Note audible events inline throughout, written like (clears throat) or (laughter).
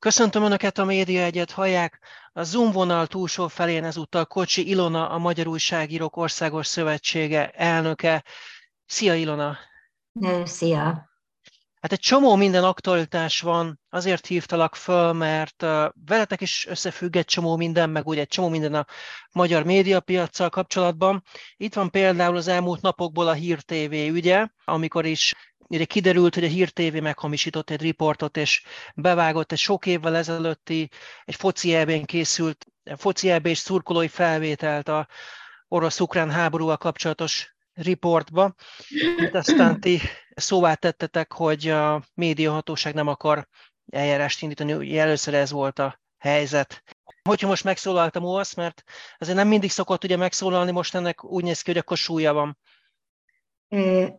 Köszöntöm Önöket a Média Egyet hallják. A Zoom vonal túlsó felén ezúttal Kocsi Ilona, a Magyar Újságírók Országos Szövetsége elnöke. Szia Ilona! Szia! Hát egy csomó minden aktualitás van, azért hívtalak föl, mert veletek is összefügg egy csomó minden, meg ugye egy csomó minden a magyar médiapiacsal kapcsolatban. Itt van például az elmúlt napokból a Hír TV ügye, amikor is Ugye kiderült, hogy a Hír TV meghamisított egy riportot, és bevágott egy sok évvel ezelőtti, egy foci elbén készült, foci és szurkolói felvételt a orosz-ukrán háborúval kapcsolatos riportba, amit aztán ti szóvá tettetek, hogy a médiahatóság nem akar eljárást indítani, ugye először ez volt a helyzet. Hogyha most megszólaltam OASZ, mert azért nem mindig szokott ugye megszólalni, most ennek úgy néz ki, hogy akkor súlya van.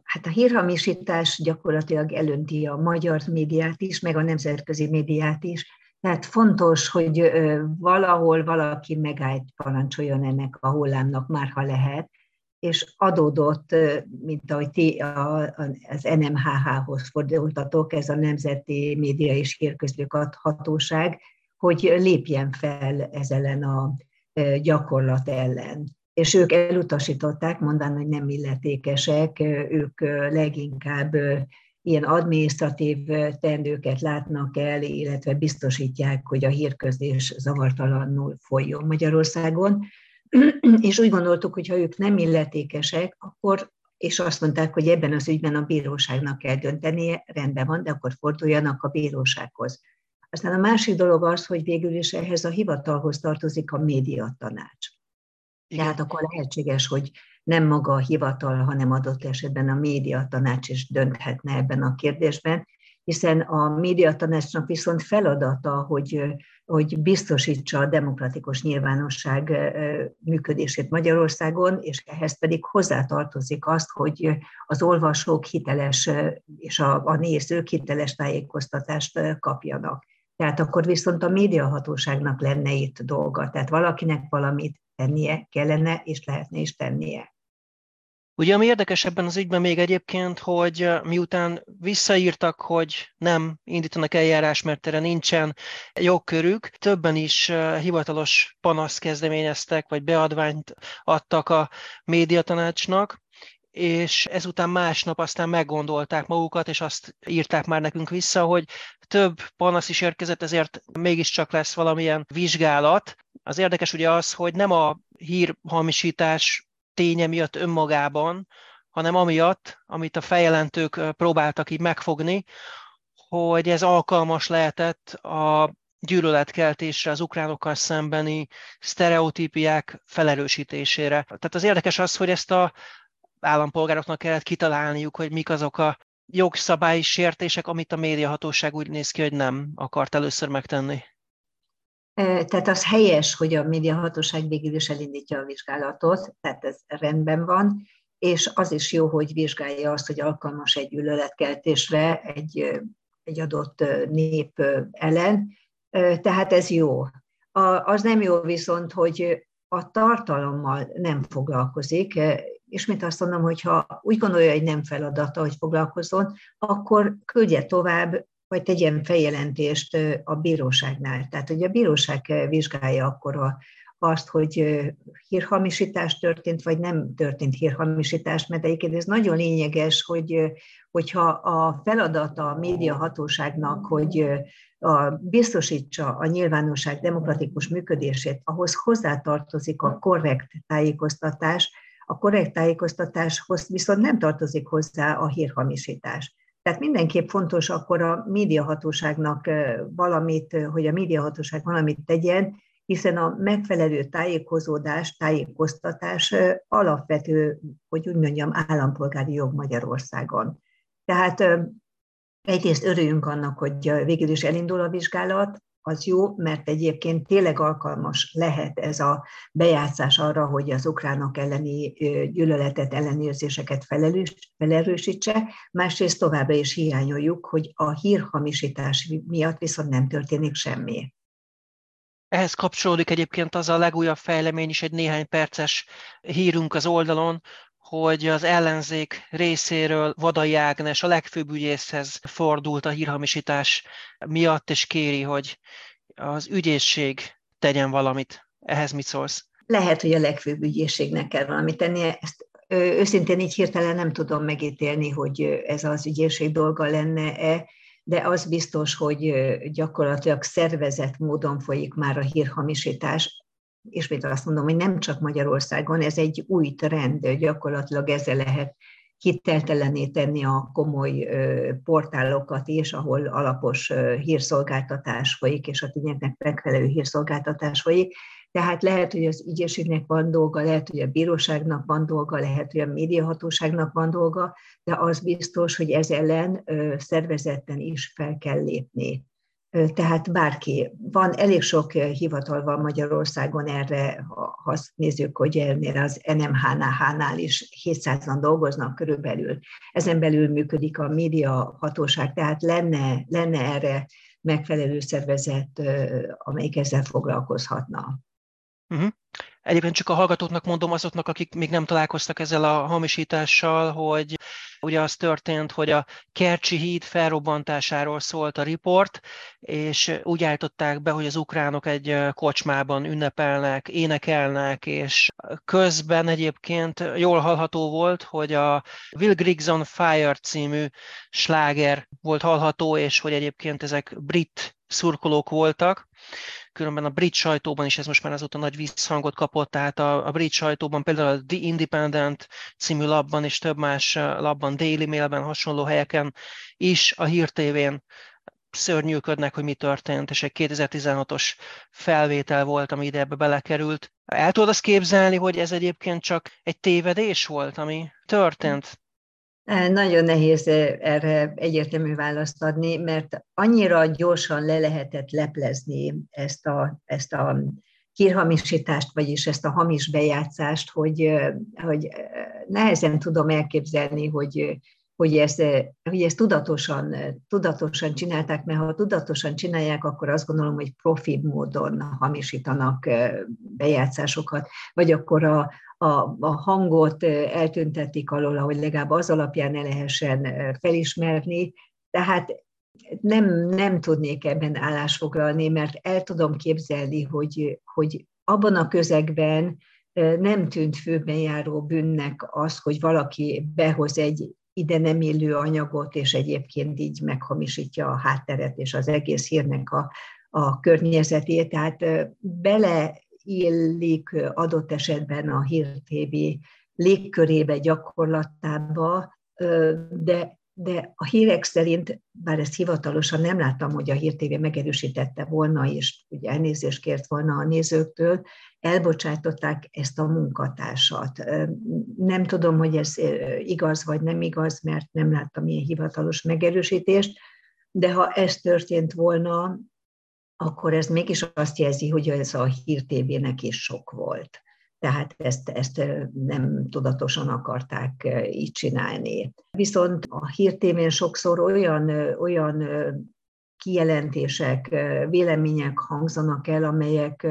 Hát a hírhamisítás gyakorlatilag elönti a magyar médiát is, meg a nemzetközi médiát is. Tehát fontos, hogy valahol valaki megállt parancsoljon ennek a hullámnak, már ha lehet, és adódott, mint ahogy ti az NMHH-hoz fordultatok, ez a Nemzeti Média és Hírközlők Hatóság, hogy lépjen fel ez ellen a gyakorlat ellen és ők elutasították, mondván, hogy nem illetékesek, ők leginkább ilyen adminisztratív teendőket látnak el, illetve biztosítják, hogy a hírközlés zavartalanul folyjon Magyarországon. (clears throat) És úgy gondoltuk, hogy ha ők nem illetékesek, akkor és azt mondták, hogy ebben az ügyben a bíróságnak kell döntenie, rendben van, de akkor forduljanak a bírósághoz. Aztán a másik dolog az, hogy végül is ehhez a hivatalhoz tartozik a médiatanács. Igen. Tehát akkor lehetséges, hogy nem maga a hivatal, hanem adott esetben a médiatanács is dönthetne ebben a kérdésben, hiszen a médiatanácsnak viszont feladata, hogy, hogy biztosítsa a demokratikus nyilvánosság működését Magyarországon, és ehhez pedig hozzátartozik azt, hogy az olvasók hiteles és a, a nézők hiteles tájékoztatást kapjanak. Tehát akkor viszont a médiahatóságnak lenne itt dolga. Tehát valakinek valamit tennie kellene, és lehetne is tennie. Ugye ami érdekes ebben az ügyben még egyébként, hogy miután visszaírtak, hogy nem indítanak eljárás, mert erre nincsen jogkörük, többen is hivatalos panaszt kezdeményeztek, vagy beadványt adtak a médiatanácsnak, és ezután másnap aztán meggondolták magukat, és azt írták már nekünk vissza, hogy több panasz is érkezett, ezért mégiscsak lesz valamilyen vizsgálat. Az érdekes ugye az, hogy nem a hírhamisítás ténye miatt önmagában, hanem amiatt, amit a feljelentők próbáltak így megfogni, hogy ez alkalmas lehetett a gyűlöletkeltésre, az ukránokkal szembeni sztereotípiák felerősítésére. Tehát az érdekes az, hogy ezt a állampolgároknak kellett kitalálniuk, hogy mik azok a jogszabályi sértések, amit a médiahatóság úgy néz ki, hogy nem akart először megtenni. Tehát az helyes, hogy a médiahatóság végül is elindítja a vizsgálatot, tehát ez rendben van, és az is jó, hogy vizsgálja azt, hogy alkalmas egy gyűlöletkeltésre egy, egy adott nép ellen, tehát ez jó. Az nem jó viszont, hogy a tartalommal nem foglalkozik, és mint azt mondom, hogy ha úgy gondolja, hogy nem feladata, hogy foglalkozzon, akkor küldje tovább, vagy tegyen feljelentést a bíróságnál. Tehát, hogy a bíróság vizsgálja akkor a, azt, hogy hírhamisítás történt, vagy nem történt hírhamisítás, mert egyébként ez nagyon lényeges, hogy, hogyha a feladata a média hatóságnak, hogy a, biztosítsa a nyilvánosság demokratikus működését, ahhoz hozzátartozik a korrekt tájékoztatás, a korrekt tájékoztatáshoz viszont nem tartozik hozzá a hírhamisítás. Tehát mindenképp fontos akkor a médiahatóságnak valamit, hogy a médiahatóság valamit tegyen, hiszen a megfelelő tájékozódás, tájékoztatás alapvető, hogy úgy mondjam, állampolgári jog Magyarországon. Tehát egyrészt örüljünk annak, hogy végül is elindul a vizsgálat, az jó, mert egyébként tényleg alkalmas lehet ez a bejátszás arra, hogy az ukránok elleni gyűlöletet, ellenérzéseket felerősítse, másrészt továbbra is hiányoljuk, hogy a hírhamisítás miatt viszont nem történik semmi. Ehhez kapcsolódik egyébként az a legújabb fejlemény is, egy néhány perces hírunk az oldalon, hogy az ellenzék részéről Vadai Ágnes a legfőbb ügyészhez fordult a hírhamisítás miatt, és kéri, hogy az ügyészség tegyen valamit. Ehhez mit szólsz? Lehet, hogy a legfőbb ügyészségnek kell valamit tennie. Ezt őszintén így hirtelen nem tudom megítélni, hogy ez az ügyészség dolga lenne-e, de az biztos, hogy gyakorlatilag szervezett módon folyik már a hírhamisítás. Ismét azt mondom, hogy nem csak Magyarországon, ez egy új trend, gyakorlatilag ezzel lehet hiteltelené tenni a komoly portálokat is, ahol alapos hírszolgáltatás folyik, és a tényeknek megfelelő hírszolgáltatás folyik. Tehát lehet, hogy az ügyészségnek van dolga, lehet, hogy a bíróságnak van dolga, lehet, hogy a médiahatóságnak van dolga, de az biztos, hogy ez ellen szervezetten is fel kell lépni. Tehát bárki, van elég sok hivatal van Magyarországon erre, ha azt nézzük, hogy ennél az NMH-nál is 700-an dolgoznak körülbelül. Ezen belül működik a média hatóság, tehát lenne, lenne erre megfelelő szervezet, amelyik ezzel foglalkozhatna. Uh-huh. Egyébként csak a hallgatóknak mondom azoknak, akik még nem találkoztak ezzel a hamisítással, hogy ugye az történt, hogy a Kercsi híd felrobbantásáról szólt a riport, és úgy állították be, hogy az ukránok egy kocsmában ünnepelnek, énekelnek, és közben egyébként jól hallható volt, hogy a Will Griggs on Fire című sláger volt hallható, és hogy egyébként ezek brit szurkolók voltak, különben a brit sajtóban is ez most már azóta nagy visszhangot kapott, tehát a, a brit sajtóban például a The Independent című labban és több más labban, Daily Mailben, hasonló helyeken is a hírtévén szörnyűködnek, hogy mi történt, és egy 2016-os felvétel volt, ami ide ebbe belekerült. El tudod azt képzelni, hogy ez egyébként csak egy tévedés volt, ami történt? Nagyon nehéz erre egyértelmű választ adni, mert annyira gyorsan le lehetett leplezni ezt a, ezt a hírhamisítást, vagyis ezt a hamis bejátszást, hogy, hogy nehezen tudom elképzelni, hogy, hogy ezt, hogy ezt tudatosan, tudatosan csinálták, mert ha tudatosan csinálják, akkor azt gondolom, hogy profi módon hamisítanak bejátszásokat, vagy akkor a, a, a hangot eltüntetik alól, hogy legalább az alapján ne lehessen felismerni. Tehát nem, nem tudnék ebben állásfoglalni, mert el tudom képzelni, hogy, hogy abban a közegben nem tűnt főben járó bűnnek az, hogy valaki behoz egy ide nem illő anyagot, és egyébként így meghamisítja a hátteret és az egész hírnek a, a környezetét. Tehát bele illik adott esetben a Hír TV légkörébe, gyakorlatába, de, de a hírek szerint, bár ezt hivatalosan nem láttam, hogy a Hír TV megerősítette volna, és ugye elnézést kért volna a nézőktől, elbocsátották ezt a munkatársat. Nem tudom, hogy ez igaz vagy nem igaz, mert nem láttam ilyen hivatalos megerősítést, de ha ez történt volna, akkor ez mégis azt jelzi, hogy ez a hírtévének is sok volt. Tehát ezt, ezt nem tudatosan akarták így csinálni. Viszont a hírtévén sokszor olyan, olyan kijelentések, vélemények hangzanak el, amelyek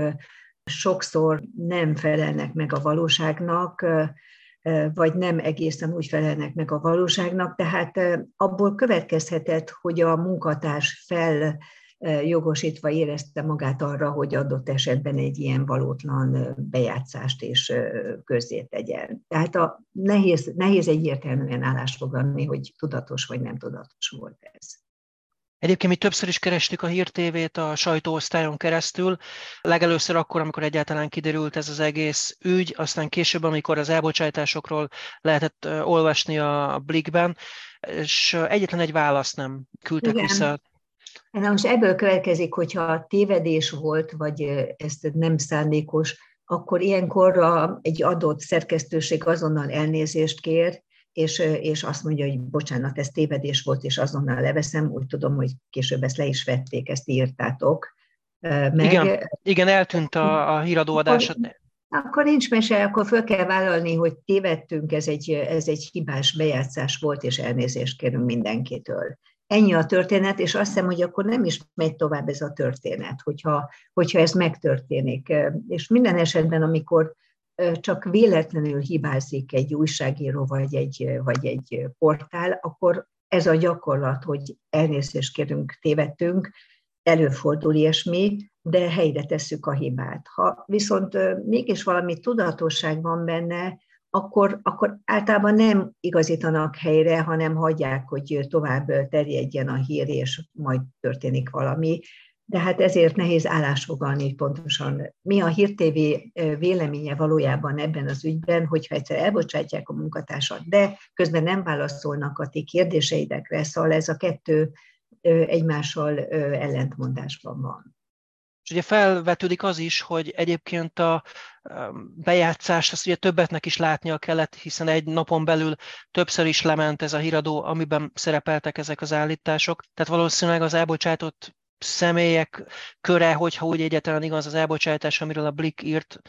sokszor nem felelnek meg a valóságnak, vagy nem egészen úgy felelnek meg a valóságnak, tehát abból következhetett, hogy a munkatárs fel jogosítva érezte magát arra, hogy adott esetben egy ilyen valótlan bejátszást is közzé tegyen. Tehát a nehéz, nehéz egyértelműen állásfoglalni, hogy tudatos vagy nem tudatos volt ez. Egyébként mi többször is kerestük a hírtévét a sajtóosztályon keresztül, legelőször akkor, amikor egyáltalán kiderült ez az egész ügy, aztán később, amikor az elbocsátásokról lehetett olvasni a Blikben, és egyetlen egy választ nem küldtek Igen. vissza Na most ebből következik, hogyha tévedés volt, vagy ez nem szándékos, akkor ilyenkor egy adott szerkesztőség azonnal elnézést kér, és, és azt mondja, hogy bocsánat, ez tévedés volt, és azonnal leveszem. Úgy tudom, hogy később ezt le is vették, ezt írtátok. Meg. Igen, igen, eltűnt a, a híradóadás. Akkor, akkor nincs mese, akkor föl kell vállalni, hogy tévedtünk, ez egy, ez egy hibás bejátszás volt, és elnézést kérünk mindenkitől ennyi a történet, és azt hiszem, hogy akkor nem is megy tovább ez a történet, hogyha, hogyha ez megtörténik. És minden esetben, amikor csak véletlenül hibázik egy újságíró vagy egy, vagy egy portál, akkor ez a gyakorlat, hogy elnézést kérünk, tévedtünk, előfordul ilyesmi, de helyre tesszük a hibát. Ha viszont mégis valami tudatosság van benne, akkor, akkor általában nem igazítanak helyre, hanem hagyják, hogy tovább terjedjen a hír, és majd történik valami. De hát ezért nehéz állásfogalni, hogy pontosan mi a Hír TV véleménye valójában ebben az ügyben, hogyha egyszer elbocsátják a munkatársat, de közben nem válaszolnak a ti kérdéseidekre, szóval ez a kettő egymással ellentmondásban van. És ugye felvetődik az is, hogy egyébként a bejátszást azt ugye többetnek is látnia kellett, hiszen egy napon belül többször is lement ez a híradó, amiben szerepeltek ezek az állítások. Tehát valószínűleg az elbocsátott személyek köre, hogyha úgy egyetlen igaz az elbocsátás, amiről a Blick írt,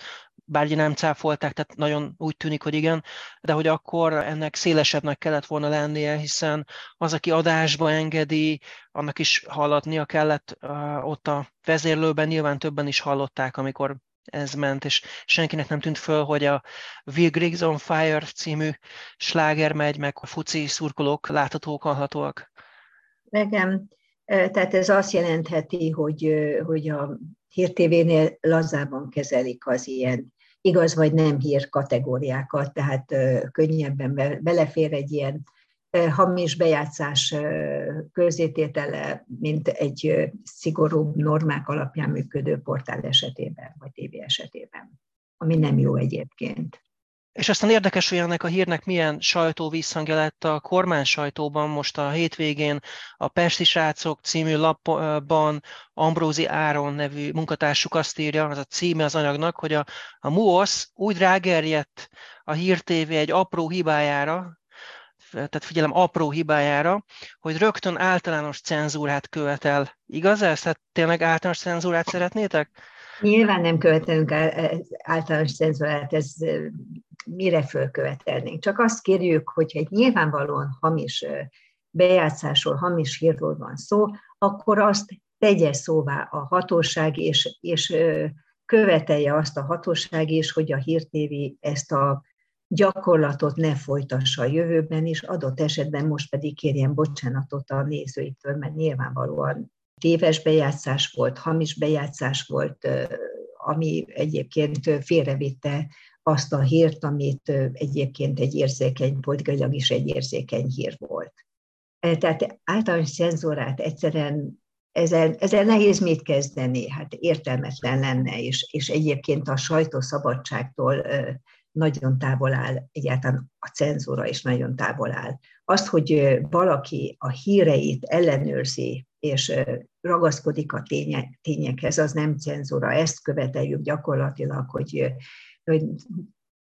bár nem cáfolták, tehát nagyon úgy tűnik, hogy igen, de hogy akkor ennek szélesebbnek kellett volna lennie, hiszen az, aki adásba engedi, annak is hallatnia kellett uh, ott a vezérlőben, nyilván többen is hallották, amikor ez ment, és senkinek nem tűnt föl, hogy a Will Griggs on Fire című sláger megy, meg a fuci szurkolók láthatók, hallhatóak. Nekem, tehát ez azt jelentheti, hogy, hogy a Hír TV-nél lazában kezelik az ilyen igaz vagy nem hír kategóriákat, tehát könnyebben belefér egy ilyen hamis bejátszás közététele, mint egy szigorúbb normák alapján működő portál esetében, vagy tévé esetében, ami nem jó egyébként. És aztán érdekes, hogy ennek a hírnek milyen sajtó visszhangja lett a kormány sajtóban. Most a hétvégén a Pesti Srácok című lapban Ambrózi Áron nevű munkatársuk azt írja, az a címe az anyagnak, hogy a, a MUOS úgy rágerjedt a Hír TV egy apró hibájára, tehát figyelem, apró hibájára, hogy rögtön általános cenzúrát követel. Igaz ez? Tehát tényleg általános cenzúrát szeretnétek? Nyilván nem követelünk általános cenzúrát, ez mire fölkövetelnénk. Csak azt kérjük, hogyha egy nyilvánvalóan hamis bejátszásról, hamis hírról van szó, akkor azt tegye szóvá a hatóság, és, és követelje azt a hatóság is, hogy a hírtévi ezt a gyakorlatot ne folytassa a jövőben is, adott esetben most pedig kérjen bocsánatot a nézőitől, mert nyilvánvalóan téves bejátszás volt, hamis bejátszás volt, ami egyébként félrevitte azt a hírt, amit egyébként egy érzékeny, politikailag is egy érzékeny hír volt. E, tehát általános cenzorát egyszerűen ezzel, ezzel nehéz mit kezdeni, hát értelmetlen lenne, és, és egyébként a sajtószabadságtól nagyon távol áll, egyáltalán a cenzúra is nagyon távol áll. Azt, hogy valaki a híreit ellenőrzi, és ragaszkodik a tények, tényekhez, az nem cenzúra. Ezt követeljük gyakorlatilag, hogy, hogy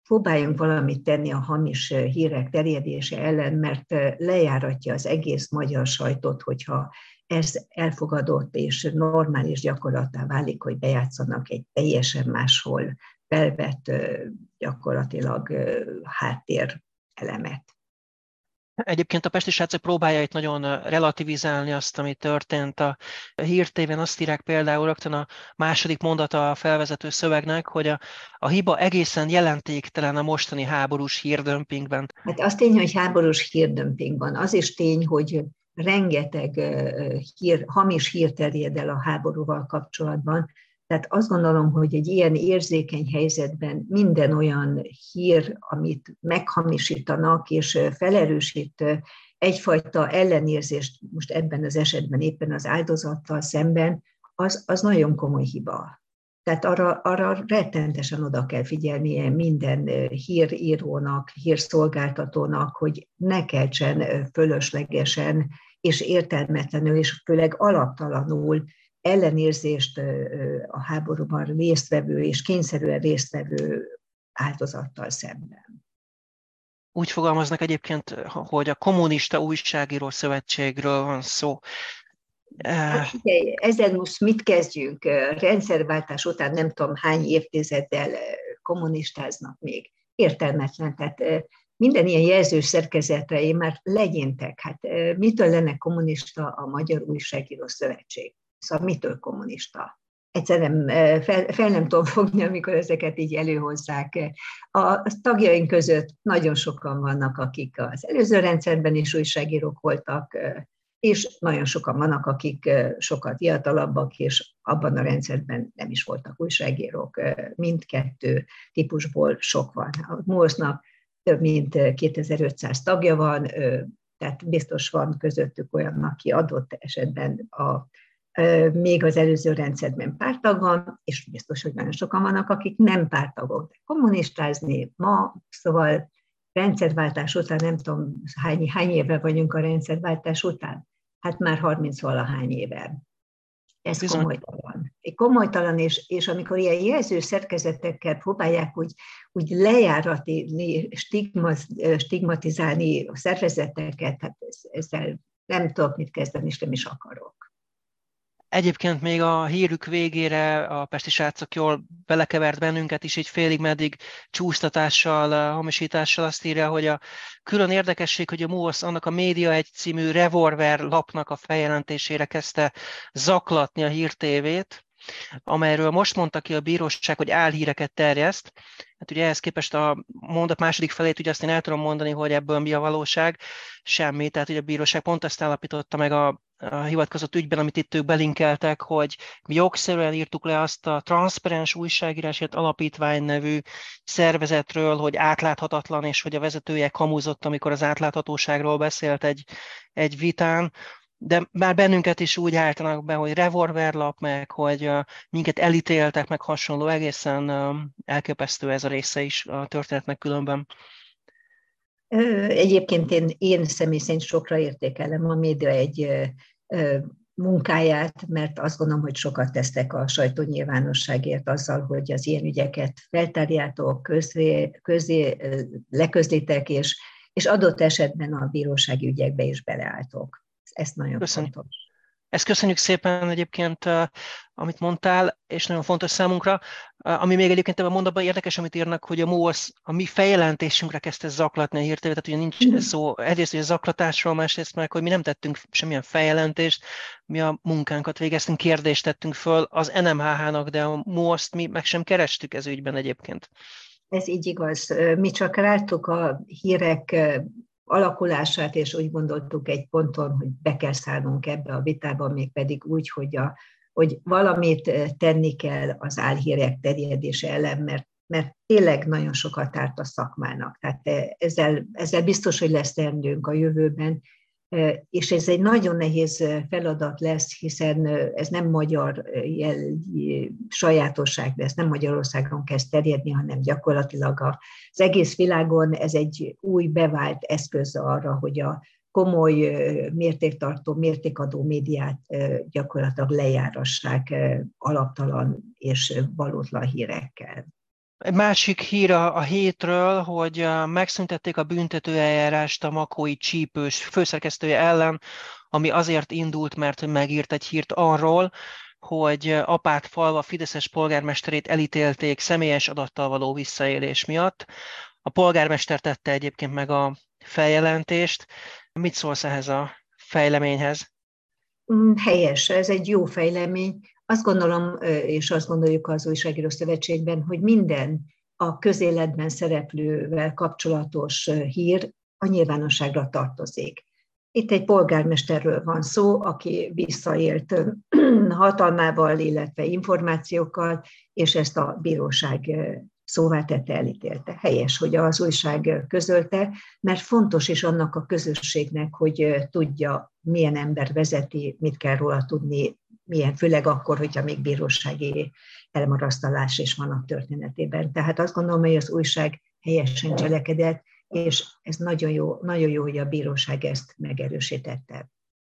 próbáljunk valamit tenni a hamis hírek terjedése ellen, mert lejáratja az egész magyar sajtot, hogyha ez elfogadott és normális gyakorlatá válik, hogy bejátszanak egy teljesen máshol felvett gyakorlatilag háttér elemet. Egyébként a Pesti srácok próbálja itt nagyon relativizálni azt, ami történt. A hírtéven azt írják például rögtön a második mondata a felvezető szövegnek, hogy a, a hiba egészen jelentéktelen a mostani háborús hírdömpingben. Hát az tény, hogy háborús hírdömping van. Az is tény, hogy rengeteg hír, hamis hír terjed el a háborúval kapcsolatban, tehát azt gondolom, hogy egy ilyen érzékeny helyzetben minden olyan hír, amit meghamisítanak és felerősít egyfajta ellenérzést, most ebben az esetben éppen az áldozattal szemben, az, az nagyon komoly hiba. Tehát arra, arra rettentesen oda kell figyelnie minden hírírónak, hírszolgáltatónak, hogy ne keltsen fölöslegesen és értelmetlenül, és főleg alaptalanul ellenérzést a háborúban résztvevő és kényszerűen résztvevő áldozattal szemben. Úgy fogalmaznak egyébként, hogy a kommunista újságíró szövetségről van szó. Hát, ugye, ezzel most mit kezdjünk? Rendszerváltás után nem tudom hány évtizeddel kommunistáznak még. Értelmetlen. Tehát minden ilyen jelzős szerkezetre én már legyintek. Hát mitől lenne kommunista a Magyar Újságíró Szövetség? Szóval mitől kommunista? egyszerűen fel, fel nem tudom fogni, amikor ezeket így előhozzák. A tagjaink között nagyon sokan vannak, akik az előző rendszerben is újságírók voltak, és nagyon sokan vannak, akik sokkal fiatalabbak, és abban a rendszerben nem is voltak újságírók. Mindkettő típusból sok van. A MOSZ-nak több mint 2500 tagja van, tehát biztos van közöttük olyan, aki adott esetben a még az előző rendszerben pártag van, és biztos, hogy nagyon sokan vannak, akik nem pártagok, de kommunistázni ma, szóval rendszerváltás után, nem tudom, hány, hány éve vagyunk a rendszerváltás után, hát már 30 valahány éve. Ez Bizony. komolytalan. Komolytalan, és, és amikor ilyen jelző szerkezetekkel próbálják úgy, úgy lejáratni, stigmatizálni a szervezeteket, hát ezzel nem tudok mit kezdeni, és nem is akarok. Egyébként még a hírük végére a Pesti srácok jól belekevert bennünket is, így félig meddig csúsztatással, hamisítással azt írja, hogy a külön érdekesség, hogy a MUOSZ annak a Média egy című revolver lapnak a feljelentésére kezdte zaklatni a hírtévét, amelyről most mondta ki a bíróság, hogy álhíreket terjeszt. Hát ugye ehhez képest a mondat második felét, ugye azt én el tudom mondani, hogy ebből mi a valóság, semmi. Tehát ugye a bíróság pont ezt állapította meg a hivatkozott ügyben, amit itt ők belinkeltek, hogy mi jogszerűen írtuk le azt a transzparens újságírásért alapítvány nevű szervezetről, hogy átláthatatlan, és hogy a vezetője kamuzott, amikor az átláthatóságról beszélt egy, egy vitán de már bennünket is úgy álltanak be, hogy revolverlap, meg hogy minket elítéltek, meg hasonló, egészen elképesztő ez a része is a történetnek különben. Egyébként én, én személy szerint sokra értékelem a média egy munkáját, mert azt gondolom, hogy sokat tesztek a sajtó nyilvánosságért azzal, hogy az ilyen ügyeket feltárjátok, közé, közé leközlitek, és, és adott esetben a bírósági ügyekbe is beleálltok. Ez nagyon Köszönjük. fontos. Ezt köszönjük szépen egyébként, amit mondtál, és nagyon fontos számunkra. Ami még egyébként ebben a mondatban érdekes, amit írnak, hogy a MOSZ a mi feljelentésünkre kezdte zaklatni a hírtévet, tehát ugye nincs szó egyrészt hogy a zaklatásról, másrészt meg, hogy mi nem tettünk semmilyen feljelentést, mi a munkánkat végeztünk, kérdést tettünk föl az NMHH-nak, de a MOSZ-t mi meg sem kerestük ez ügyben egyébként. Ez így igaz. Mi csak láttuk a hírek alakulását, és úgy gondoltuk egy ponton, hogy be kell szállnunk ebbe a vitába, mégpedig úgy, hogy, a, hogy valamit tenni kell az álhírek terjedése ellen, mert, mert tényleg nagyon sokat árt a szakmának. Tehát eh, ezzel, ezzel biztos, hogy lesz teendőnk a jövőben, és ez egy nagyon nehéz feladat lesz, hiszen ez nem magyar jel, sajátosság, de ez nem Magyarországon kezd terjedni, hanem gyakorlatilag az egész világon ez egy új bevált eszköz arra, hogy a komoly mértéktartó, mértékadó médiát gyakorlatilag lejárassák alaptalan és valótlan hírekkel. Egy másik hír a, a hétről, hogy megszüntették a büntetőeljárást a Makói csípős főszerkesztője ellen, ami azért indult, mert megírt egy hírt arról, hogy apát falva Fideszes polgármesterét elítélték személyes adattal való visszaélés miatt. A polgármester tette egyébként meg a feljelentést. Mit szólsz ehhez a fejleményhez? Mm, helyes, ez egy jó fejlemény. Azt gondolom, és azt gondoljuk az Újságíró Szövetségben, hogy minden a közéletben szereplővel kapcsolatos hír a nyilvánosságra tartozik. Itt egy polgármesterről van szó, aki visszaélt (clears throat) hatalmával, illetve információkkal, és ezt a bíróság szóvá tette, elítélte. Helyes, hogy az újság közölte, mert fontos is annak a közösségnek, hogy tudja, milyen ember vezeti, mit kell róla tudni, milyen, főleg akkor, hogyha még bírósági elmarasztalás is van a történetében. Tehát azt gondolom, hogy az újság helyesen cselekedett, és ez nagyon jó, nagyon jó, hogy a bíróság ezt megerősítette.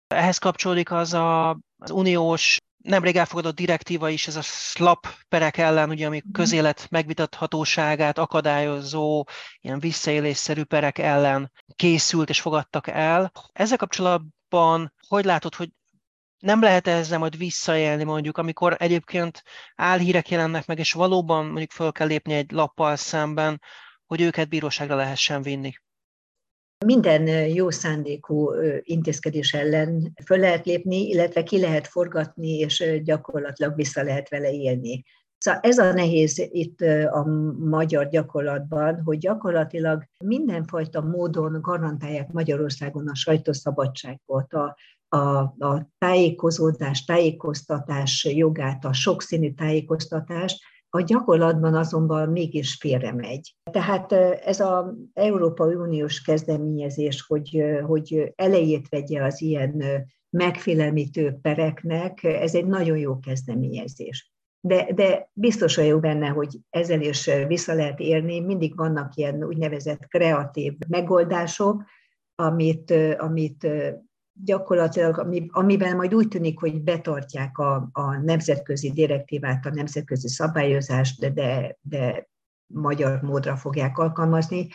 Ehhez kapcsolódik az a, az uniós nemrég elfogadott direktíva is, ez a slap perek ellen, ugye, ami mhm. közélet megvitathatóságát akadályozó, ilyen visszaélésszerű perek ellen készült és fogadtak el. Ezzel kapcsolatban hogy látod, hogy nem lehet ezzel majd visszaélni mondjuk, amikor egyébként álhírek jelennek meg, és valóban mondjuk föl kell lépni egy lappal szemben, hogy őket bíróságra lehessen vinni. Minden jó szándékú intézkedés ellen föl lehet lépni, illetve ki lehet forgatni, és gyakorlatilag vissza lehet vele élni. Szóval ez a nehéz itt a magyar gyakorlatban, hogy gyakorlatilag mindenfajta módon garantálják Magyarországon a sajtószabadságot, a, a, a tájékozódás, tájékoztatás jogát, a sokszínű tájékoztatást, a gyakorlatban azonban mégis félre megy. Tehát ez az Európai Uniós kezdeményezés, hogy, hogy elejét vegye az ilyen megfélemlítő pereknek, ez egy nagyon jó kezdeményezés. De, de biztos vagyok benne, hogy ezzel is vissza lehet érni. Mindig vannak ilyen úgynevezett kreatív megoldások, amit, amit gyakorlatilag, amiben majd úgy tűnik, hogy betartják a, a nemzetközi direktívát, a nemzetközi szabályozást, de, de, de magyar módra fogják alkalmazni.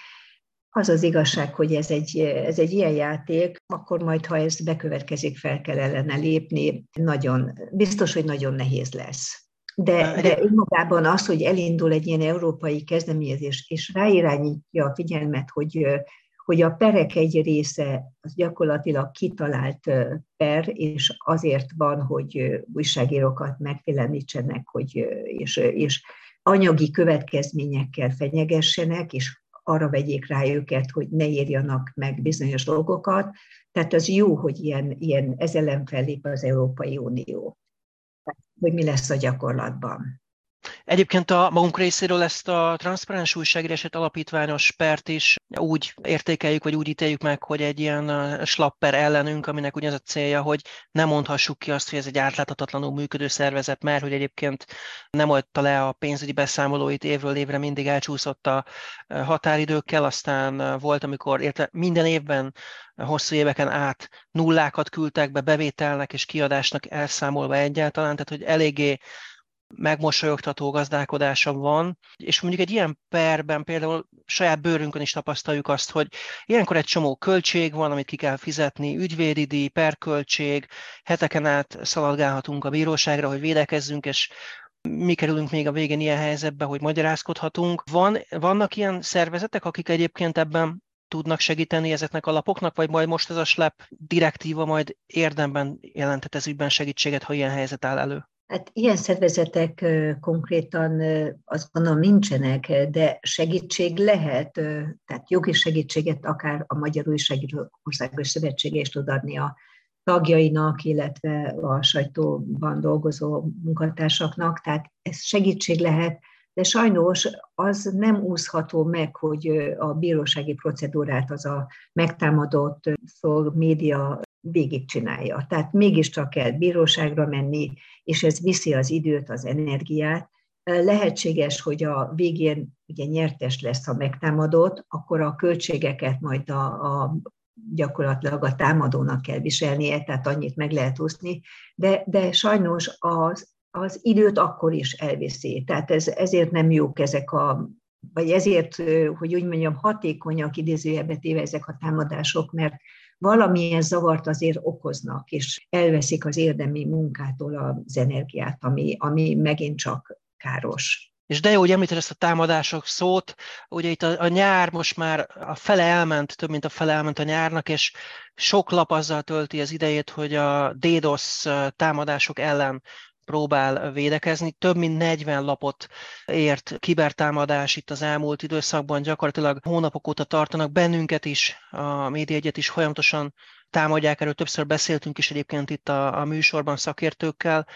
Az az igazság, hogy ez egy, ez egy ilyen játék, akkor majd, ha ez bekövetkezik, fel kell ellene lépni. Nagyon, biztos, hogy nagyon nehéz lesz. De, de önmagában az, hogy elindul egy ilyen európai kezdeményezés, és ráirányítja a figyelmet, hogy hogy a perek egy része az gyakorlatilag kitalált per, és azért van, hogy újságírókat megfélemlítsenek, hogy, és, és anyagi következményekkel fenyegessenek, és arra vegyék rá őket, hogy ne írjanak meg bizonyos dolgokat. Tehát az jó, hogy ilyen, ilyen ezzel fellép az Európai Unió. Hogy mi lesz a gyakorlatban. Egyébként a magunk részéről ezt a transzparens újságíráset alapítványos pert is úgy értékeljük, vagy úgy ítéljük meg, hogy egy ilyen slapper ellenünk, aminek ugye az a célja, hogy nem mondhassuk ki azt, hogy ez egy átláthatatlanul működő szervezet, mert hogy egyébként nem adta le a pénzügyi beszámolóit évről évre, mindig elcsúszott a határidőkkel, aztán volt, amikor érte, minden évben hosszú éveken át nullákat küldtek be bevételnek és kiadásnak elszámolva egyáltalán, tehát hogy eléggé megmosolyogtató gazdálkodása van, és mondjuk egy ilyen perben például saját bőrünkön is tapasztaljuk azt, hogy ilyenkor egy csomó költség van, amit ki kell fizetni, ügyvédi díj, perköltség, heteken át szaladgálhatunk a bíróságra, hogy védekezzünk, és mi kerülünk még a végén ilyen helyzetbe, hogy magyarázkodhatunk. Van, vannak ilyen szervezetek, akik egyébként ebben tudnak segíteni ezeknek a lapoknak, vagy majd most ez a SLEP direktíva majd érdemben jelentett ez ügyben segítséget, ha ilyen helyzet áll elő? Hát ilyen szervezetek konkrétan azt gondolom nincsenek, de segítség lehet, tehát jogi segítséget akár a Magyar Újságírók Országos Szövetsége is tud adni a tagjainak, illetve a sajtóban dolgozó munkatársaknak, tehát ez segítség lehet, de sajnos az nem úszható meg, hogy a bírósági procedúrát az a megtámadott szol média végigcsinálja. Tehát mégiscsak kell bíróságra menni, és ez viszi az időt, az energiát. Lehetséges, hogy a végén ugye nyertes lesz a megtámadott, akkor a költségeket majd a, a gyakorlatilag a támadónak kell viselnie, tehát annyit meg lehet úszni, de, de sajnos az, az időt akkor is elviszi. Tehát ez, ezért nem jók ezek a, vagy ezért, hogy úgy mondjam, hatékonyak idézőjelbe téve ezek a támadások, mert valamilyen zavart azért okoznak, és elveszik az érdemi munkától az energiát, ami, ami megint csak káros. És de jó, hogy említed ezt a támadások szót, ugye itt a, a nyár most már a fele elment, több mint a fele elment a nyárnak, és sok lap azzal tölti az idejét, hogy a DDoS támadások ellen próbál védekezni. Több mint 40 lapot ért kibertámadás itt az elmúlt időszakban, gyakorlatilag hónapok óta tartanak bennünket is, a médiaegyet is folyamatosan támadják, erről többször beszéltünk is egyébként itt a, a műsorban szakértőkkel.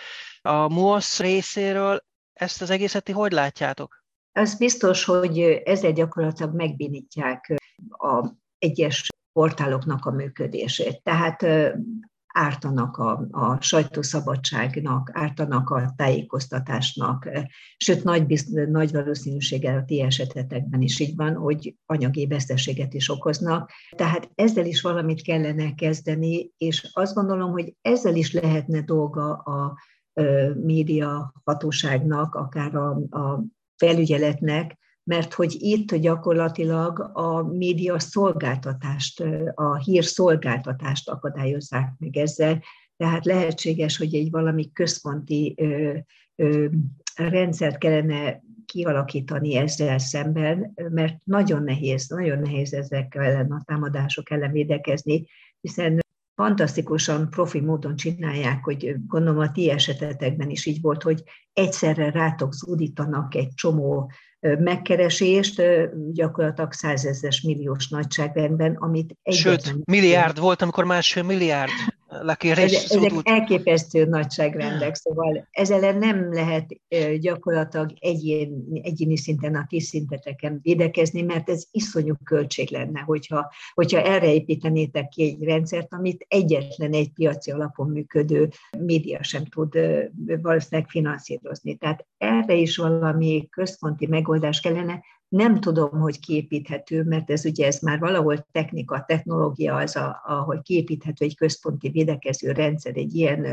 A MOSZ részéről ezt az egészet ti hogy látjátok? Az biztos, hogy ezzel gyakorlatilag megbénítják a egyes portáloknak a működését. Tehát ártanak a, a sajtószabadságnak, ártanak a tájékoztatásnak, sőt, nagy, bizt, nagy valószínűséggel a ti esetetekben is így van, hogy anyagi veszteséget is okoznak. Tehát ezzel is valamit kellene kezdeni, és azt gondolom, hogy ezzel is lehetne dolga a média hatóságnak, akár a, a felügyeletnek, mert hogy itt gyakorlatilag a média szolgáltatást, a hír szolgáltatást akadályozzák meg ezzel, tehát lehetséges, hogy egy valami központi ö, ö, rendszert kellene kialakítani ezzel szemben, mert nagyon nehéz, nagyon nehéz ezekkel ellen a támadások ellen védekezni, hiszen fantasztikusan profi módon csinálják, hogy gondolom a ti esetetekben is így volt, hogy egyszerre rátok zúdítanak egy csomó megkeresést, gyakorlatilag százezres milliós nagyságrendben, amit egyetlen... Sőt, milliárd volt, amikor másfél milliárd lekérés Ezek elképesztő nagyságrendek, szóval ezzel nem lehet gyakorlatilag egyén, egyéni szinten a kis szinteteken védekezni, mert ez iszonyú költség lenne, hogyha, hogyha erre építenétek ki egy rendszert, amit egyetlen egy piaci alapon működő média sem tud valószínűleg finanszírozni. Tehát erre is valami központi megoldás kellene, nem tudom, hogy kiépíthető, mert ez ugye ez már valahol technika, technológia az, a, ahogy kiépíthető egy központi védekező rendszer egy ilyen,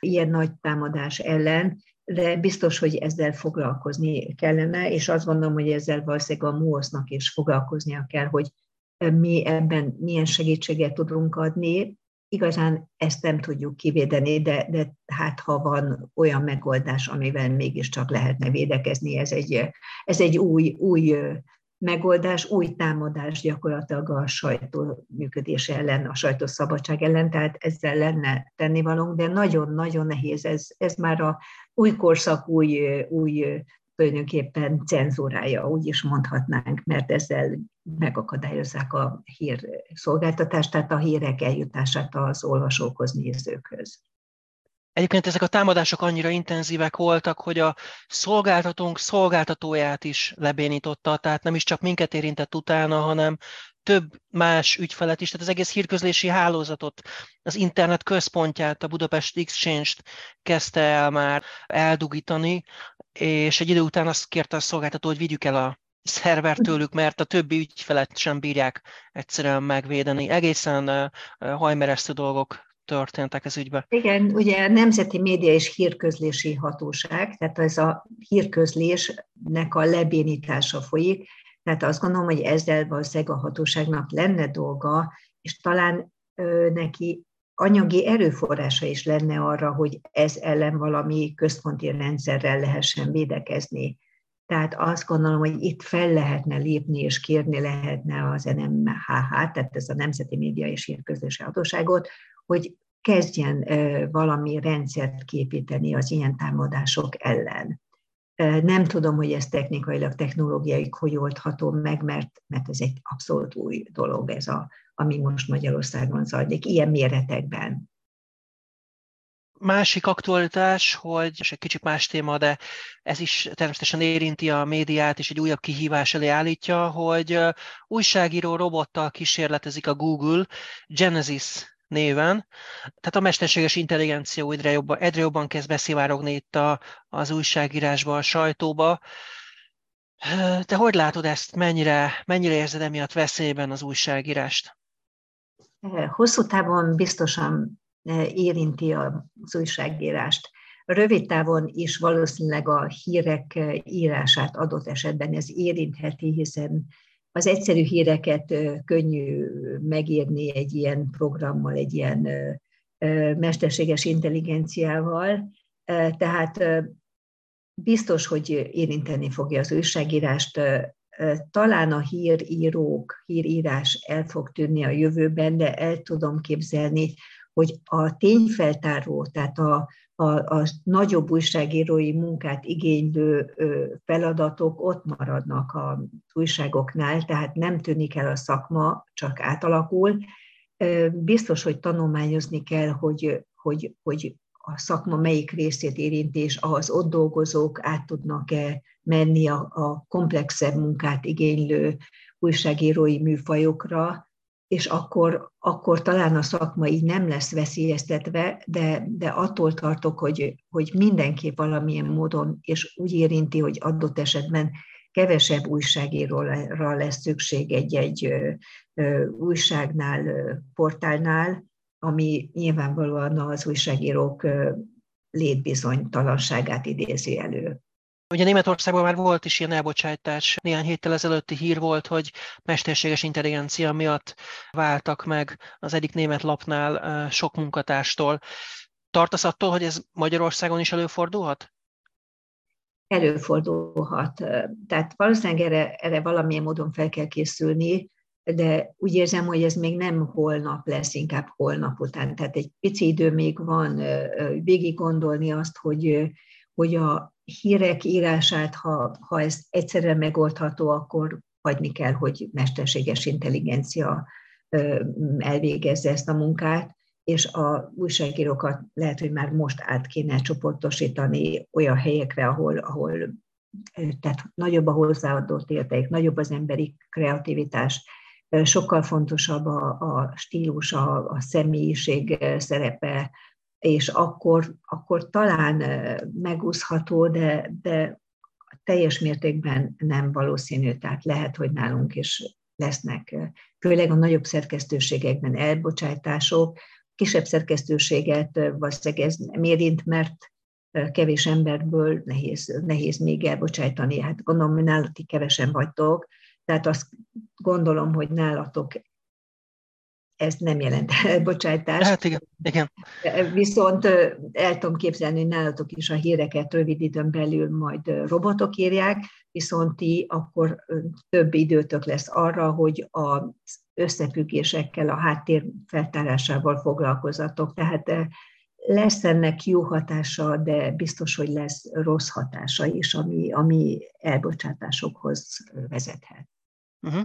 ilyen nagy támadás ellen, de biztos, hogy ezzel foglalkozni kellene, és azt gondolom, hogy ezzel valószínűleg a MUOSZ-nak is foglalkoznia kell, hogy mi ebben milyen segítséget tudunk adni, igazán ezt nem tudjuk kivédeni, de, de hát ha van olyan megoldás, amivel mégiscsak lehetne védekezni, ez egy, ez egy új, új megoldás, új támadás gyakorlatilag a sajtó működése ellen, a sajtószabadság ellen, tehát ezzel lenne tennivalónk, de nagyon-nagyon nehéz, ez, ez már a új korszak, új, új tulajdonképpen cenzúrája, úgy is mondhatnánk, mert ezzel megakadályozzák a hírszolgáltatást, tehát a hírek eljutását az olvasókhoz, nézőkhöz. Egyébként ezek a támadások annyira intenzívek voltak, hogy a szolgáltatónk szolgáltatóját is lebénította, tehát nem is csak minket érintett utána, hanem több más ügyfelet is, tehát az egész hírközlési hálózatot, az internet központját, a Budapest Exchange-t kezdte el már eldugítani, és egy idő után azt kérte a szolgáltató, hogy vigyük el a szerver tőlük, mert a többi ügyfelet sem bírják egyszerűen megvédeni. Egészen hajmeresztő dolgok történtek ez ügyben. Igen, ugye a Nemzeti Média és Hírközlési Hatóság, tehát ez a hírközlésnek a lebénítása folyik, tehát azt gondolom, hogy ezzel valószínűleg a hatóságnak lenne dolga, és talán ö, neki anyagi erőforrása is lenne arra, hogy ez ellen valami központi rendszerrel lehessen védekezni. Tehát azt gondolom, hogy itt fel lehetne lépni és kérni lehetne az NMHH, tehát ez a Nemzeti Média és Hírközlési Hatóságot, hogy kezdjen valami rendszert képíteni az ilyen támadások ellen. Nem tudom, hogy ez technikailag, technológiai hogy oldható meg, mert, mert ez egy abszolút új dolog, ez a, ami most Magyarországon zajlik, ilyen méretekben. Másik aktualitás, hogy, és egy kicsit más téma, de ez is természetesen érinti a médiát, és egy újabb kihívás elé állítja, hogy újságíró robottal kísérletezik a Google Genesis néven. Tehát a mesterséges intelligencia egyre jobban, egyre jobban kezd beszivárogni itt a, az újságírásba, a sajtóba. Te hogy látod ezt? Mennyire, mennyire érzed emiatt veszélyben az újságírást? Hosszú távon biztosan érinti az újságírást. Rövid távon is valószínűleg a hírek írását adott esetben ez érintheti, hiszen az egyszerű híreket könnyű megírni egy ilyen programmal, egy ilyen mesterséges intelligenciával, tehát biztos, hogy érinteni fogja az újságírást. Talán a hírírók, hírírás el fog tűnni a jövőben, de el tudom képzelni, hogy a tényfeltáró, tehát a, a, a nagyobb újságírói munkát igénylő feladatok ott maradnak a újságoknál, tehát nem tűnik el a szakma, csak átalakul. Biztos, hogy tanulmányozni kell, hogy, hogy, hogy a szakma melyik részét érinti, és az ott dolgozók át tudnak-e menni a, a komplexebb munkát igénylő újságírói műfajokra, és akkor, akkor talán a szakma így nem lesz veszélyeztetve, de, de attól tartok, hogy, hogy mindenki valamilyen módon, és úgy érinti, hogy adott esetben kevesebb újságíróra lesz szükség egy-egy újságnál, portálnál, ami nyilvánvalóan az újságírók létbizonytalanságát idézi elő. Ugye Németországban már volt is ilyen elbocsátás. Néhány héttel ezelőtti hír volt, hogy mesterséges intelligencia miatt váltak meg az egyik német lapnál sok munkatárstól. Tartasz attól, hogy ez Magyarországon is előfordulhat? előfordulhat. Tehát valószínűleg erre, erre valamilyen módon fel kell készülni, de úgy érzem, hogy ez még nem holnap lesz, inkább holnap után. Tehát egy pici idő még van végig gondolni azt, hogy, hogy a hírek írását, ha, ha ez egyszerre megoldható, akkor hagyni kell, hogy mesterséges intelligencia elvégezze ezt a munkát, és a újságírókat lehet, hogy már most át kéne csoportosítani olyan helyekre, ahol, ahol tehát nagyobb a hozzáadott érték, nagyobb az emberi kreativitás, sokkal fontosabb a, a stílus, a, a személyiség szerepe, és akkor, akkor talán megúszható, de, de teljes mértékben nem valószínű. Tehát lehet, hogy nálunk is lesznek, főleg a nagyobb szerkesztőségekben elbocsátások, kisebb szerkesztőséget valószínűleg ez nem érint, mert kevés emberből nehéz, nehéz még elbocsájtani. Hát gondolom, hogy nálatik kevesen vagytok, tehát azt gondolom, hogy nálatok ez nem jelent (laughs) elbocsátást. Hát igen, igen. Viszont el tudom képzelni, hogy nálatok is a híreket rövid időn belül majd robotok írják, viszont ti akkor több időtök lesz arra, hogy az összefüggésekkel, a háttér feltárásával foglalkozatok. Tehát lesz ennek jó hatása, de biztos, hogy lesz rossz hatása is, ami, ami elbocsátásokhoz vezethet. Uh-huh.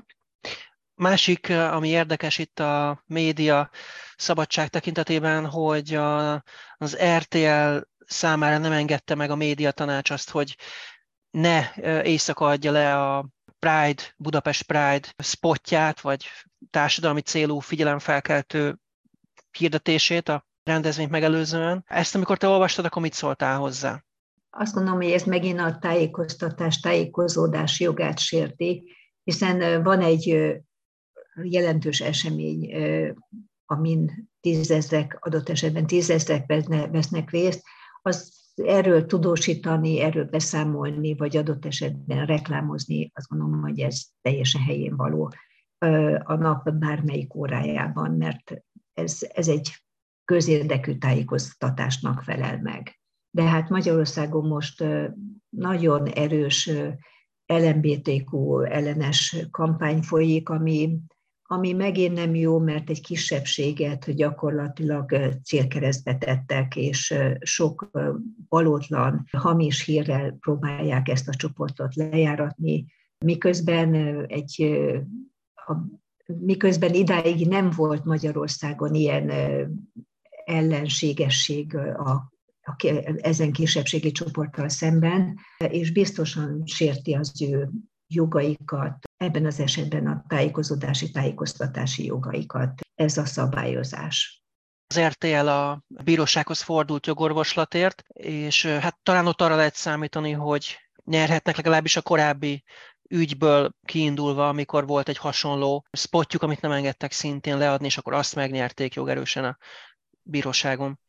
Másik, ami érdekes itt a média szabadság tekintetében, hogy a, az RTL számára nem engedte meg a média tanács azt, hogy ne éjszaka adja le a Pride, Budapest Pride spotját, vagy társadalmi célú figyelemfelkeltő hirdetését a rendezvényt megelőzően. Ezt amikor te olvastad, akkor mit szóltál hozzá? Azt gondolom, hogy ez megint a tájékoztatás, tájékozódás jogát sérti, hiszen van egy jelentős esemény, amin tízezrek, adott esetben tízezrek vesznek részt, az erről tudósítani, erről beszámolni, vagy adott esetben reklámozni, azt gondolom, hogy ez teljesen helyén való a nap bármelyik órájában, mert ez, ez egy közérdekű tájékoztatásnak felel meg. De hát Magyarországon most nagyon erős LMBTQ ellenes kampány folyik, ami, ami megint nem jó, mert egy kisebbséget gyakorlatilag célkeresztbe tettek, és sok valótlan, hamis hírrel próbálják ezt a csoportot lejáratni, miközben egy a, miközben idáig nem volt Magyarországon ilyen ellenségesség a ezen kisebbségi csoporttal szemben, és biztosan sérti az ő jogaikat, ebben az esetben a tájékozódási, tájékoztatási jogaikat ez a szabályozás. Az RTL a bírósághoz fordult jogorvoslatért, és hát talán ott arra lehet számítani, hogy nyerhetnek legalábbis a korábbi ügyből kiindulva, amikor volt egy hasonló spotjuk, amit nem engedtek szintén leadni, és akkor azt megnyerték jogerősen a bíróságon.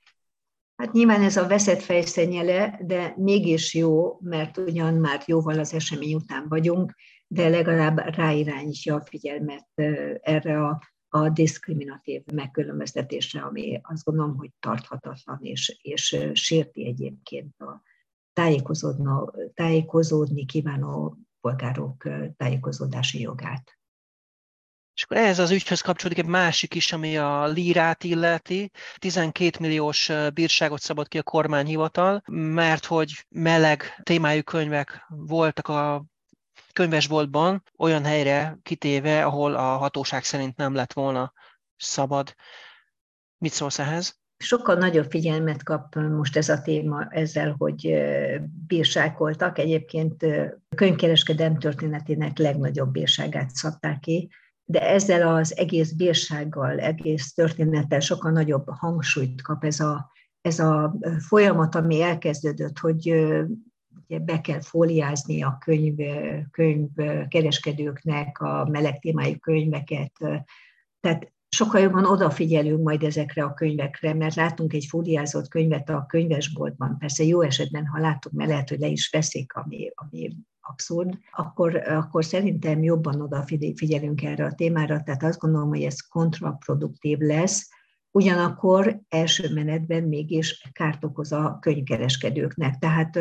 Hát nyilván ez a veszett fejszennyele, de mégis jó, mert ugyan már jóval az esemény után vagyunk, de legalább ráirányítja a figyelmet erre a, a diszkriminatív megkülönböztetésre, ami azt gondolom, hogy tarthatatlan, és, és sérti egyébként a tájékozódni kívánó polgárok tájékozódási jogát. És akkor ehhez az ügyhöz kapcsolódik egy másik is, ami a lírát illeti. 12 milliós bírságot szabott ki a kormányhivatal, mert hogy meleg témájú könyvek voltak a könyvesboltban olyan helyre kitéve, ahol a hatóság szerint nem lett volna szabad. Mit szólsz ehhez? Sokkal nagyobb figyelmet kap most ez a téma ezzel, hogy bírságoltak. Egyébként könyvkereskedem történetének legnagyobb bírságát szabták ki, de ezzel az egész bírsággal, egész történettel sokkal nagyobb hangsúlyt kap ez a, ez a folyamat, ami elkezdődött, hogy be kell fóliázni a könyv, könyv kereskedőknek a meleg témájú könyveket. Tehát sokkal jobban odafigyelünk majd ezekre a könyvekre, mert látunk egy fóliázott könyvet a könyvesboltban. Persze jó esetben, ha látunk, mert lehet, hogy le is veszik, ami, ami abszurd, akkor, akkor szerintem jobban odafigyelünk erre a témára, tehát azt gondolom, hogy ez kontraproduktív lesz, ugyanakkor első menetben mégis kárt okoz a könyvkereskedőknek. Tehát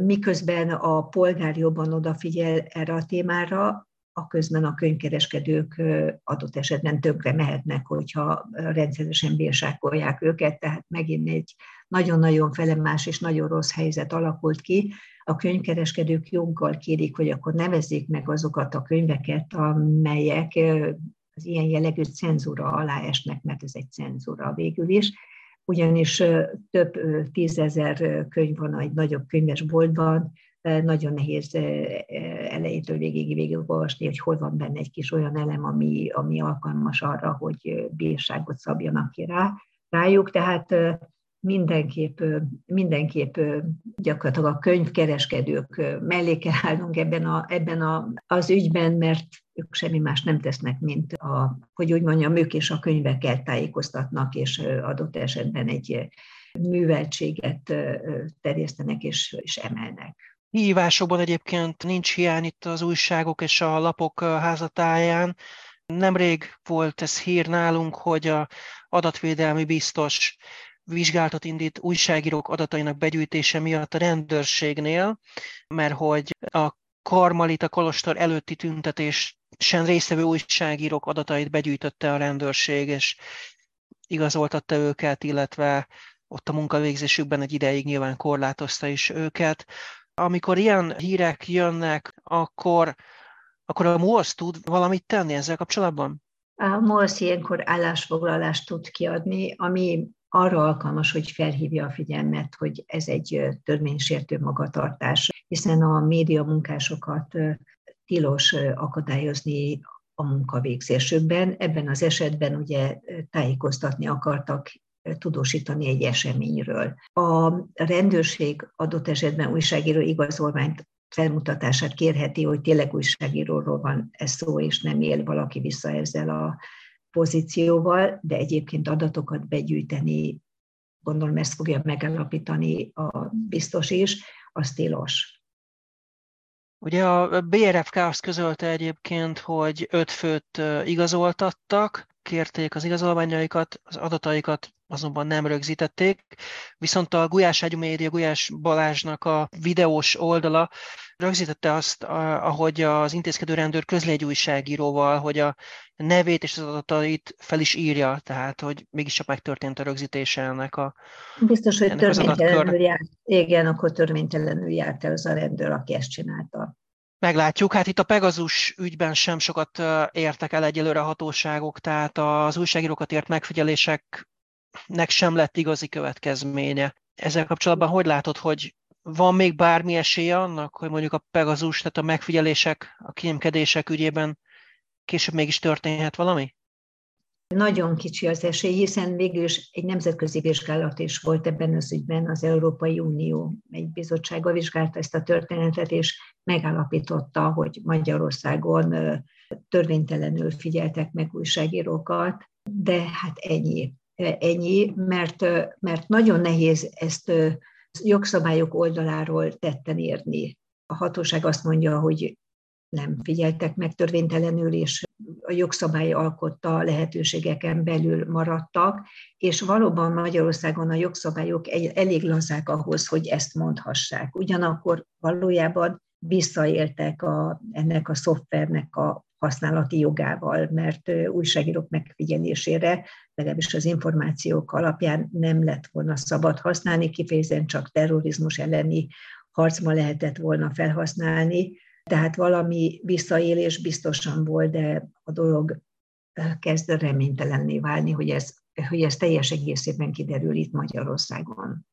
miközben a polgár jobban odafigyel erre a témára, a közben a könyvkereskedők adott esetben tönkre mehetnek, hogyha rendszeresen bírsákolják őket, tehát megint egy nagyon-nagyon felemás és nagyon rossz helyzet alakult ki. A könyvkereskedők joggal kérik, hogy akkor nevezzék meg azokat a könyveket, amelyek az ilyen jellegű cenzúra alá esnek, mert ez egy cenzúra végül is, ugyanis több tízezer könyv van egy nagyobb könyvesboltban, nagyon nehéz elejétől végig végig olvasni, hogy hol van benne egy kis olyan elem, ami, ami alkalmas arra, hogy bírságot szabjanak ki rá, rájuk. Tehát mindenképp, mindenképp gyakorlatilag a könyvkereskedők mellé kell állnunk ebben, a, ebben a, az ügyben, mert ők semmi más nem tesznek, mint a, hogy úgy mondjam, ők és a könyvekkel tájékoztatnak, és adott esetben egy műveltséget terjesztenek és, és emelnek. Hívásokban egyébként nincs hiány itt az újságok és a lapok házatáján. Nemrég volt ez hír nálunk, hogy a adatvédelmi biztos vizsgálatot indít újságírók adatainak begyűjtése miatt a rendőrségnél, mert hogy a Karmalita Kolostor előtti tüntetésen résztvevő újságírók adatait begyűjtötte a rendőrség, és igazoltatta őket, illetve ott a munkavégzésükben egy ideig nyilván korlátozta is őket. Amikor ilyen hírek jönnek, akkor, akkor a MOSZ tud valamit tenni ezzel kapcsolatban? A MOSZ ilyenkor állásfoglalást tud kiadni, ami arra alkalmas, hogy felhívja a figyelmet, hogy ez egy törvénysértő magatartás, hiszen a média munkásokat tilos akadályozni a munkavégzésükben. Ebben az esetben ugye tájékoztatni akartak tudósítani egy eseményről. A rendőrség adott esetben újságíró igazolványt felmutatását kérheti, hogy tényleg újságíróról van ez szó, és nem él valaki vissza ezzel a pozícióval, de egyébként adatokat begyűjteni, gondolom ezt fogja megállapítani a biztos is, az tilos. Ugye a BRFK azt közölte egyébként, hogy öt főt igazoltattak, kérték az igazolványaikat, az adataikat azonban nem rögzítették, viszont a Gulyás Ágyú Média, Gulyás Balázsnak a videós oldala rögzítette azt, ahogy az intézkedő rendőr közli egy újságíróval, hogy a nevét és az adatait fel is írja, tehát hogy mégiscsak megtörtént a rögzítése ennek a Biztos, hogy törvénytelenül járt. Igen, akkor törvénytelenül járt el az a rendőr, aki ezt csinálta. Meglátjuk. Hát itt a Pegazus ügyben sem sokat értek el egyelőre a hatóságok, tehát az újságírókat ért megfigyeléseknek sem lett igazi következménye. Ezzel kapcsolatban hogy látod, hogy van még bármi esélye annak, hogy mondjuk a Pegazus, tehát a megfigyelések, a kémkedések ügyében később mégis történhet valami? Nagyon kicsi az esély, hiszen végül is egy nemzetközi vizsgálat is volt ebben az ügyben, az Európai Unió egy bizottsága vizsgálta ezt a történetet, és megállapította, hogy Magyarországon törvénytelenül figyeltek meg újságírókat, de hát ennyi. Ennyi, mert, mert nagyon nehéz ezt jogszabályok oldaláról tetten érni. A hatóság azt mondja, hogy nem figyeltek meg törvénytelenül, és a jogszabály alkotta lehetőségeken belül maradtak, és valóban Magyarországon a jogszabályok elég lazák ahhoz, hogy ezt mondhassák. Ugyanakkor valójában visszaéltek a, ennek a szoftvernek a használati jogával, mert újságírók megfigyelésére, legalábbis az információk alapján nem lett volna szabad használni, kifejezetten csak terrorizmus elleni harcban lehetett volna felhasználni, tehát valami visszaélés biztosan volt, de a dolog kezd reménytelenné válni, hogy ez, hogy ez teljes egészében kiderül itt Magyarországon.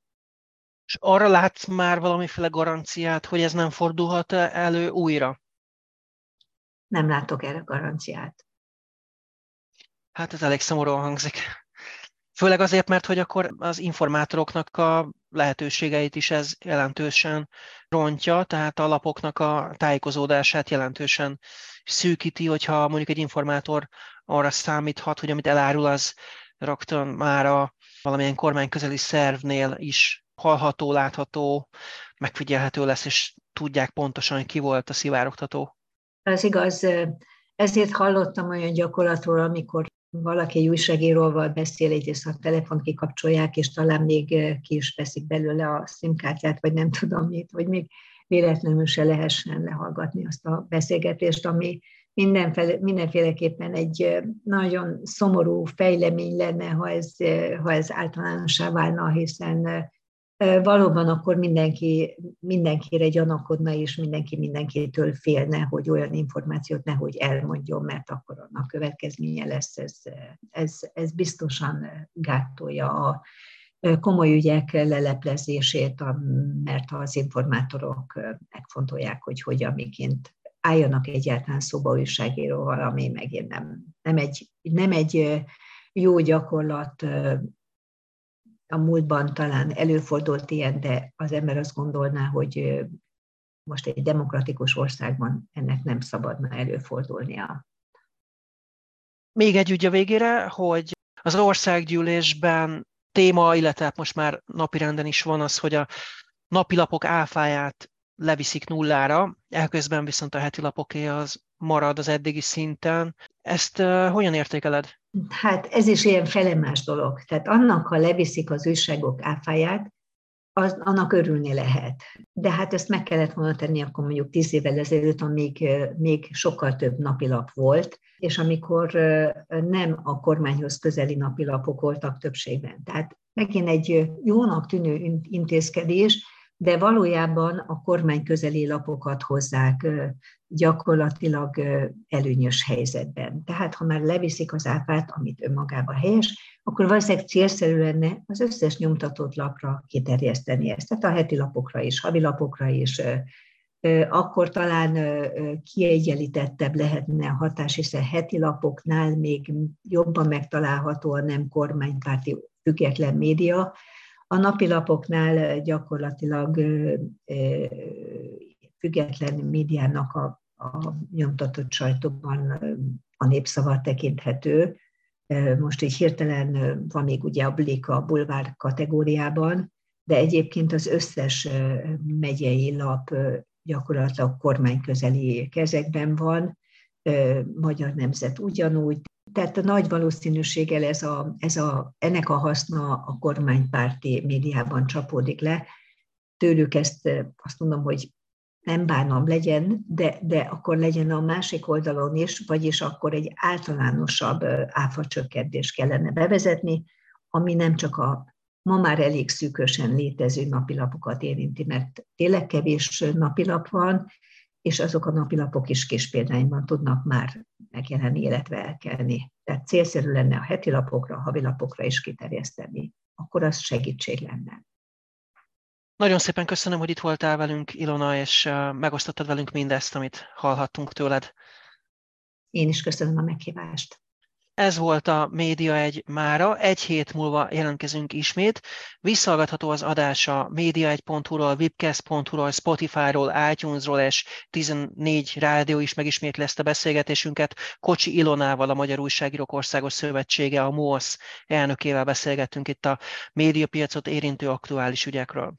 És arra látsz már valamiféle garanciát, hogy ez nem fordulhat elő újra? Nem látok erre garanciát. Hát ez elég szomorúan hangzik. Főleg azért, mert hogy akkor az informátoroknak a lehetőségeit is ez jelentősen rontja, tehát a lapoknak a tájékozódását jelentősen szűkíti, hogyha mondjuk egy informátor arra számíthat, hogy amit elárul, az rögtön már a valamilyen kormányközeli szervnél is hallható, látható, megfigyelhető lesz, és tudják pontosan, ki volt a szivárogtató. Ez igaz. Ezért hallottam olyan gyakorlatról, amikor valaki egy újságíróval beszél, egyrészt a telefont kikapcsolják, és talán még ki is veszik belőle a szimkártyát, vagy nem tudom mit, hogy még véletlenül se lehessen lehallgatni azt a beszélgetést, ami mindenféle, mindenféleképpen egy nagyon szomorú fejlemény lenne, ha ez, ha ez általánossá válna, hiszen valóban akkor mindenki, mindenkire gyanakodna, és mindenki mindenkitől félne, hogy olyan információt nehogy elmondjon, mert akkor annak következménye lesz. Ez, ez, ez biztosan gátolja a komoly ügyek leleplezését, mert az informátorok megfontolják, hogy hogyan, miként álljanak egyáltalán szóba újságíróval, ami megint nem, nem, egy, nem egy jó gyakorlat, a múltban talán előfordult ilyen, de az ember azt gondolná, hogy most egy demokratikus országban ennek nem szabadna előfordulnia. Még egy ügy a végére, hogy az országgyűlésben téma, illetve most már napirenden is van az, hogy a napilapok áfáját leviszik nullára, elközben viszont a heti lapoké az marad az eddigi szinten. Ezt uh, hogyan értékeled? Hát ez is ilyen felemás dolog. Tehát annak, ha leviszik az újságok áfáját, az, annak örülni lehet. De hát ezt meg kellett volna tenni akkor mondjuk tíz évvel ezelőtt, amíg még sokkal több napilap volt, és amikor nem a kormányhoz közeli napilapok voltak többségben. Tehát megint egy jónak tűnő intézkedés, de valójában a kormány közeli lapokat hozzák gyakorlatilag előnyös helyzetben. Tehát ha már leviszik az áfát, amit önmagában helyes, akkor valószínűleg célszerű lenne az összes nyomtatott lapra kiterjeszteni ezt, tehát a heti lapokra is, havi lapokra is, akkor talán kiegyenlítettebb lehetne a hatás, hiszen heti lapoknál még jobban megtalálható a nem kormánypárti független média, a napilapoknál gyakorlatilag független médiának a, a nyomtatott sajtóban a népszava tekinthető. Most így hirtelen van még ugye a Blik a bulvár kategóriában, de egyébként az összes megyei lap gyakorlatilag kormányközeli kezekben van, Magyar Nemzet ugyanúgy, tehát a nagy valószínűséggel ez a, ez a, ennek a haszna a kormánypárti médiában csapódik le. Tőlük ezt azt mondom, hogy nem bánom legyen, de, de akkor legyen a másik oldalon is, vagyis akkor egy általánosabb áfa csökkentést kellene bevezetni, ami nem csak a ma már elég szűkösen létező napilapokat érinti, mert tényleg kevés napilap van, és azok a napilapok is kis példányban tudnak már megjelenni, illetve elkelni. Tehát célszerű lenne a heti lapokra, a havi lapokra is kiterjeszteni. Akkor az segítség lenne. Nagyon szépen köszönöm, hogy itt voltál velünk, Ilona, és megosztottad velünk mindezt, amit hallhattunk tőled. Én is köszönöm a meghívást. Ez volt a Média egy mára, egy hét múlva jelentkezünk ismét. Visszalgatható az adás a média1.hu-ról, webcast.hu-ról, Spotify-ról, iTunes-ról és 14 rádió is megismétli ezt a beszélgetésünket. Kocsi Ilonával, a Magyar Újságírók Országos Szövetsége, a MOSZ elnökével beszélgettünk itt a médiapiacot érintő aktuális ügyekről.